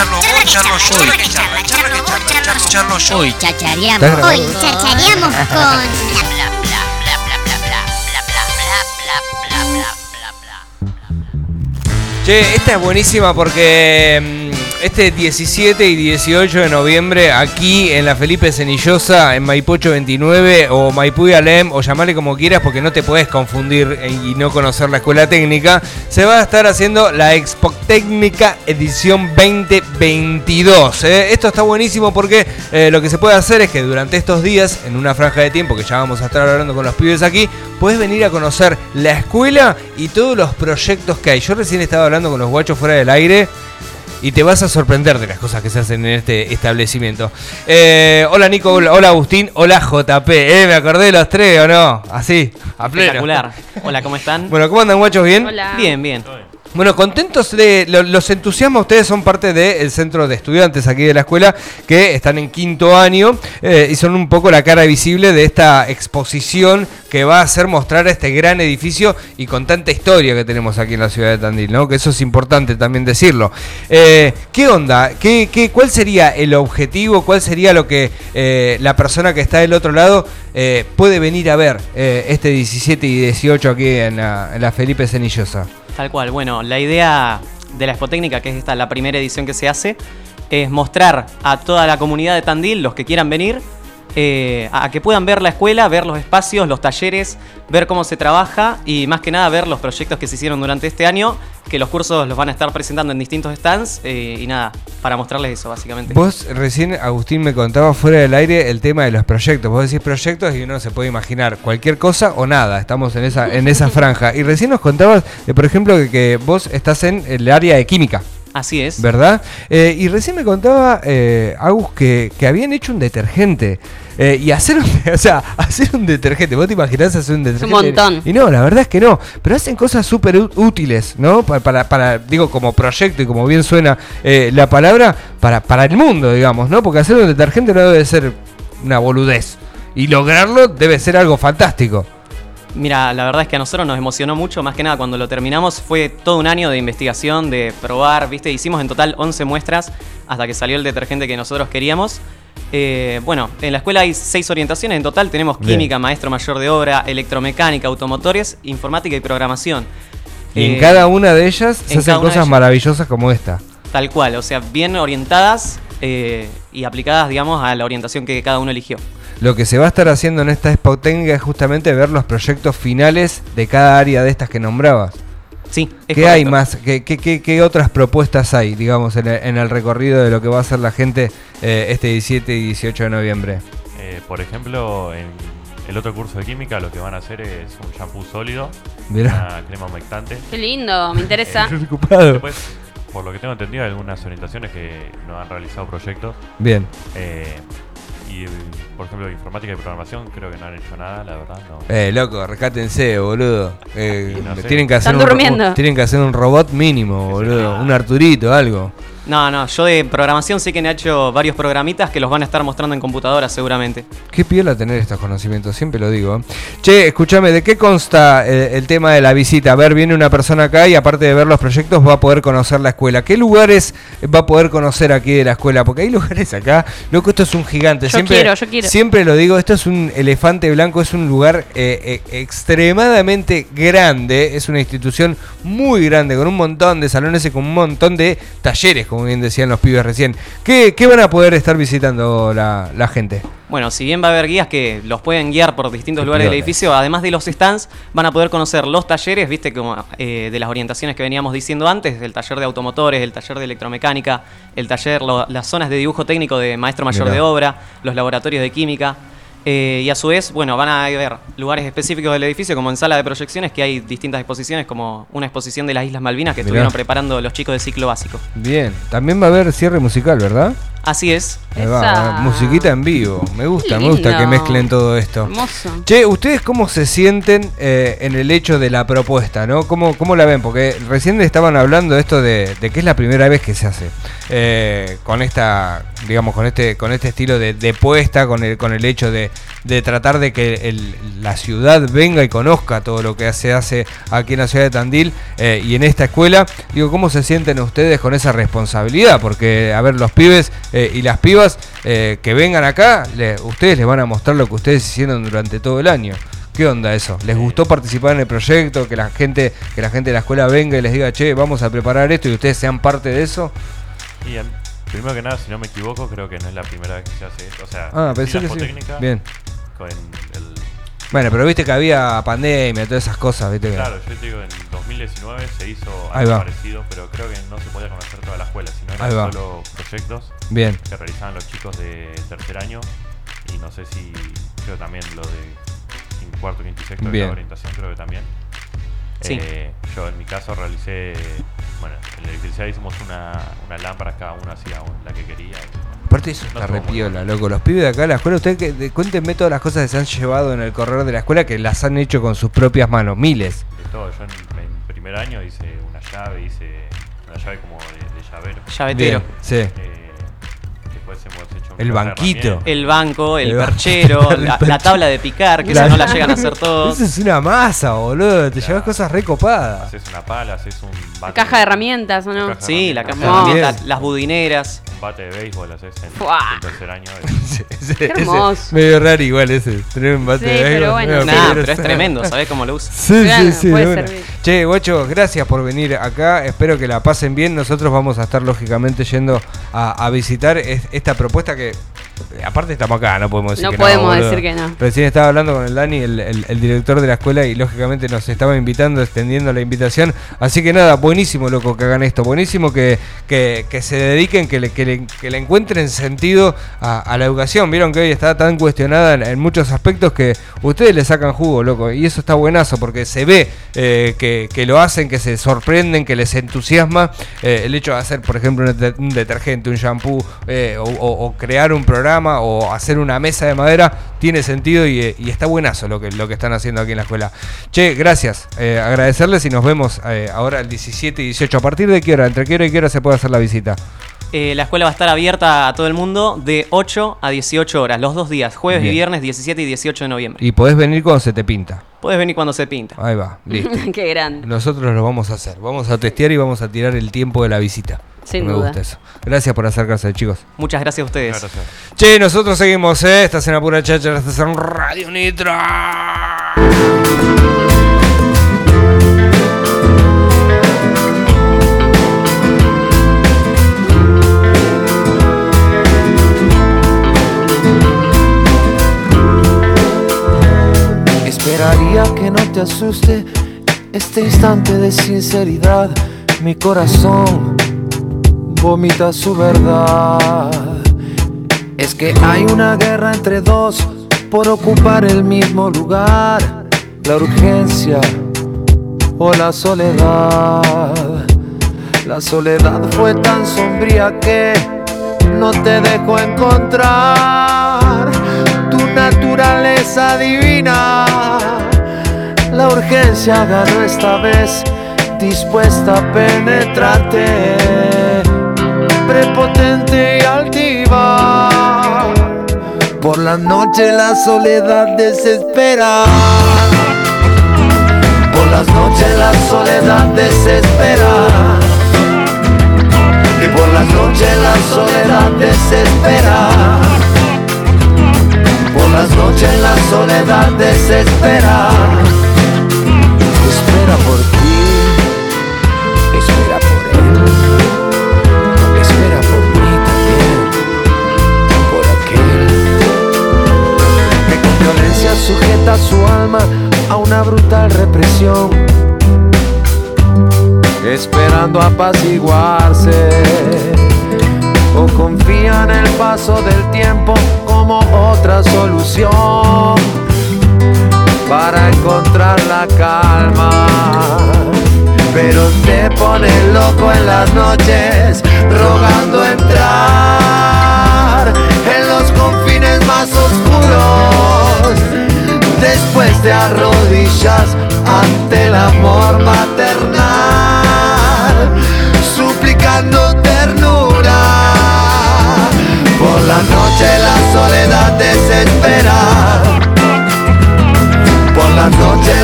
charlo vos, charlo yo, que charla, charlo que charla, charlo, charlo yo. Hoy chachareamos. Hoy chachareamos con... Che, esta es buenísima porque mm, este 17 y 18 de noviembre aquí en la Felipe Cenillosa, en Maipocho 29 o Maipú y Alem, o llamarle como quieras porque no te puedes confundir y no conocer la escuela técnica, se va a estar haciendo la Expo Técnica Edición 2022. ¿eh? Esto está buenísimo porque eh, lo que se puede hacer es que durante estos días, en una franja de tiempo que ya vamos a estar hablando con los pibes aquí, puedes venir a conocer la escuela y todos los proyectos que hay. Yo recién estaba hablando con los guachos fuera del aire y te vas a sorprender de las cosas que se hacen en este establecimiento. Eh, hola Nico, hola, hola Agustín, hola JP. Eh, me acordé de los tres, ¿o no? Así, a pleno. Espectacular. Hola, ¿cómo están? Bueno, ¿cómo andan guachos? ¿Bien? Hola. Bien, bien. Bueno, contentos de lo- los entusiasmas. Ustedes son parte del centro de estudiantes aquí de la escuela que están en quinto año eh, y son un poco la cara visible de esta exposición que va a hacer mostrar este gran edificio y con tanta historia que tenemos aquí en la ciudad de Tandil, ¿no? Que eso es importante también decirlo. Eh, ¿Qué onda? ¿Qué, qué, ¿Cuál sería el objetivo? ¿Cuál sería lo que eh, la persona que está del otro lado eh, puede venir a ver eh, este 17 y 18 aquí en la Felipe Cenillosa? Tal cual. Bueno, la idea de la Expotécnica, que es esta la primera edición que se hace, es mostrar a toda la comunidad de Tandil, los que quieran venir, eh, a que puedan ver la escuela, ver los espacios, los talleres, ver cómo se trabaja y más que nada ver los proyectos que se hicieron durante este año, que los cursos los van a estar presentando en distintos stands eh, y nada, para mostrarles eso básicamente. Vos recién, Agustín, me contaba fuera del aire el tema de los proyectos. Vos decís proyectos y uno se puede imaginar cualquier cosa o nada. Estamos en esa, en esa franja. Y recién nos contabas, eh, por ejemplo, que, que vos estás en el área de química, Así es. ¿verdad? Eh, y recién me contaba, eh, Agus, que, que habían hecho un detergente. Eh, y hacer un, o sea, hacer un detergente, ¿vos te imaginás hacer un detergente? montón. Y no, la verdad es que no. Pero hacen cosas súper útiles, ¿no? Para, para, para, digo, como proyecto y como bien suena eh, la palabra, para, para el mundo, digamos, ¿no? Porque hacer un detergente no debe ser una boludez. Y lograrlo debe ser algo fantástico. Mira, la verdad es que a nosotros nos emocionó mucho, más que nada cuando lo terminamos fue todo un año de investigación, de probar, ¿viste? Hicimos en total 11 muestras hasta que salió el detergente que nosotros queríamos. Eh, bueno, en la escuela hay 6 orientaciones en total, tenemos Bien. química, maestro mayor de obra, electromecánica, automotores, informática y programación. Y en Eh, cada una de ellas se en hacen cosas ellas. maravillosas como esta. Tal cual, o sea, bien orientadas eh, y aplicadas, digamos, a la orientación que cada uno eligió. Lo que se va a estar haciendo en esta Expo Técnica es justamente ver los proyectos finales de cada área de estas que nombrabas. Sí, es ¿Qué hay más? ¿Qué, qué, qué- qué otras propuestas hay, digamos, en el, en el recorrido de lo que va a hacer la gente eh, este 17 y 18 de noviembre? Eh, por ejemplo, en el otro curso de química lo que van a hacer es un shampoo sólido, Mirá. una crema humectante. Qué lindo, me interesa. Preocupado. Después, por lo que tengo entendido, hay algunas orientaciones que no han realizado proyectos. Bien. Eh, y, por ejemplo, informática y programación creo que no han hecho nada, la verdad. No. Eh, loco, rescátense, boludo. Eh, sé. tienen, que hacer Están un, durmiendo. un- tienen que hacer un robot mínimo, boludo. Un Arturito, algo. No, no, yo de programación sé que han hecho varios programitas que los van a estar mostrando en computadora seguramente. Qué piola tener estos conocimientos, siempre lo digo. Che, escúchame, ¿de qué consta el tema de la visita? A ver, viene una persona acá y aparte de ver los proyectos va a poder conocer la escuela. ¿Qué lugares va a poder conocer aquí de la escuela? Porque hay lugares acá, loco, esto es un gigante. Yo siempre, quiero, yo quiero. Siempre lo digo, esto es un elefante blanco, es un lugar eh, eh, extremadamente grande, es una institución muy grande, con un montón de salones y con un montón de talleres, como bien decían los pibes recién. ¿Qué, qué van a poder estar visitando la, la gente? Bueno, si bien va a haber guías que los pueden guiar por distintos lugares del edificio, además de los stands, van a poder conocer los talleres, viste, como eh, de las orientaciones que veníamos diciendo antes, el taller de automotores, el taller de electromecánica, el taller, lo- las zonas de dibujo técnico de maestro mayor Mirá. de obra, los laboratorios de química. Eh, y a su vez, bueno, van a ver lugares específicos del edificio, como en sala de proyecciones, que hay distintas exposiciones, como una exposición de las Islas Malvinas que Mirá. estuvieron preparando los chicos de ciclo básico. Bien, también va a haber cierre musical, ¿verdad? Así es. Ahí va, Esa. musiquita en vivo. Me gusta, me gusta que mezclen todo esto. Hermoso. Che, ¿ustedes cómo se sienten eh, en el hecho de la propuesta, no? ¿Cómo, cómo la ven? Porque recién estaban hablando de esto de, de que es la primera vez que se hace. eh, con esta, digamos, con este, con este estilo de, de puesta, con el, con el hecho de, de tratar de que el- la ciudad venga y conozca todo lo que se hace aquí en la ciudad de Tandil eh, y en esta escuela. Digo, ¿cómo se sienten ustedes con esa responsabilidad? Porque, a ver, los pibes eh, y las pibas eh, que vengan acá, le- ustedes les van a mostrar lo que ustedes hicieron durante todo el año. ¿Qué onda eso? ¿Les gustó participar en el proyecto? Que la gente, que la gente de la escuela venga y les diga, che, vamos a preparar esto y ustedes sean parte de eso. Y primero que nada, si no me equivoco, creo que no es la primera vez que se hace esto. O sea, Ah, pensé la que sí. Bien. Con el, Bueno, pero viste que había pandemia, todas esas cosas, viste Claro, yo te digo, en 2019 se hizo Ahí algo va. parecido, pero creo que no se podía conocer toda la escuela, sino Ahí va. eran solo proyectos Bien. que realizaban los chicos de tercer año y no sé si, creo también lo de cuarto, quinto y sexto de Bien. la orientación creo que también. Sí. Eh, yo en mi caso realicé, bueno, en la electricidad hicimos una, una lámpara, cada uno hacía un- la que quería. y- Aparte eso No está estuvo re muy piola, bueno. loco. Los pibes de acá de la escuela, ustedes que, de- cuéntenme todas las cosas que se han llevado en el corredor de la escuela que las han hecho con sus propias manos, miles. de todo. Yo en, en primer año hice una llave, hice una llave como de, de llavero. Llavetero. Bien, sí. Eh, después hemos hecho un El de banquito. El banco, el El perchero, la, tabla de picar, que La- esa no la llegan a hacer todos. Eso es una masa, boludo. Te Claro. llevas cosas recopadas. Haces una pala, haces un bate. Caja de herramientas, ¿o no? Caja de Sí, la caja de No. herramientas, las budineras. Un bate de béisbol haces en el tercer año. Qué hermoso. ese- medio raro igual ese. Tener un bate Sí, de pero béisbol, bueno, medio sí. Nah, pero es tremendo, ¿sabés cómo lo usa? Sí, Claro, sí, sí. de. Che, guacho, gracias por venir acá. Espero que la pasen bien. Nosotros vamos a estar lógicamente yendo a, a visitar es- esta propuesta que. Eh, Aparte estamos acá, no podemos decir No que podemos boludo. decir que no. Recién estaba hablando con el Dani, el, el- el director de la escuela, y lógicamente nos estaba invitando, extendiendo la invitación. Así que nada, buenísimo, loco, que hagan esto. Buenísimo que, que, que se dediquen, que le, que le- que le encuentren sentido a, a la educación. Vieron que hoy está tan cuestionada en, en muchos aspectos que ustedes le sacan jugo, loco. Y eso está buenazo, porque se ve eh, que, que lo hacen, que se sorprenden, que les entusiasma eh, el hecho de hacer, por ejemplo, un detergente, un shampoo, eh, o, o- o crear un programa, o hacer una mesa de madera, tiene sentido y, eh, y está buenazo lo que, lo que están haciendo aquí en la escuela. Che, gracias. eh, agradecerles y nos vemos eh, ahora el 17 y 18. ¿A partir de qué hora? ¿Entre qué hora y qué hora se puede hacer la visita? Eh, la escuela va a estar abierta a todo el mundo de 8 a 18 horas, los dos días, jueves Bien. y viernes 17 y 18 de noviembre. Y podés venir cuando se te pinta. Puedes venir cuando se pinta. Ahí va, listo. Qué grande. Nosotros lo vamos a hacer. Vamos a testear y vamos a tirar el tiempo de la visita. Sin Me duda. gusta eso. Gracias por acercarse, chicos. Muchas gracias a ustedes. Gracias. Che, nosotros seguimos, ¿eh? Estás en la pura chacha, estás en Radio Nitro. Esperaría que no te asuste este instante de sinceridad. Mi corazón vomita su verdad. Es que hay una guerra entre dos por ocupar el mismo lugar. La urgencia o la soledad. La soledad fue tan sombría que no te dejó encontrar tu naturaleza divina. La urgencia ganó esta vez, dispuesta a penetrarte, prepotente y altiva. Por la noche la soledad desespera. Por las noches la soledad desespera. Y por las noches la soledad desespera. Por las noches la soledad desespera. Esperando apaciguarse o confía en el paso del tiempo como otra solución para encontrar la calma. Pero te pone loco en las noches, rogando entrar en los confines más oscuros. Después te arrodillas ante el amor por la noche la soledad desespera. Por la noche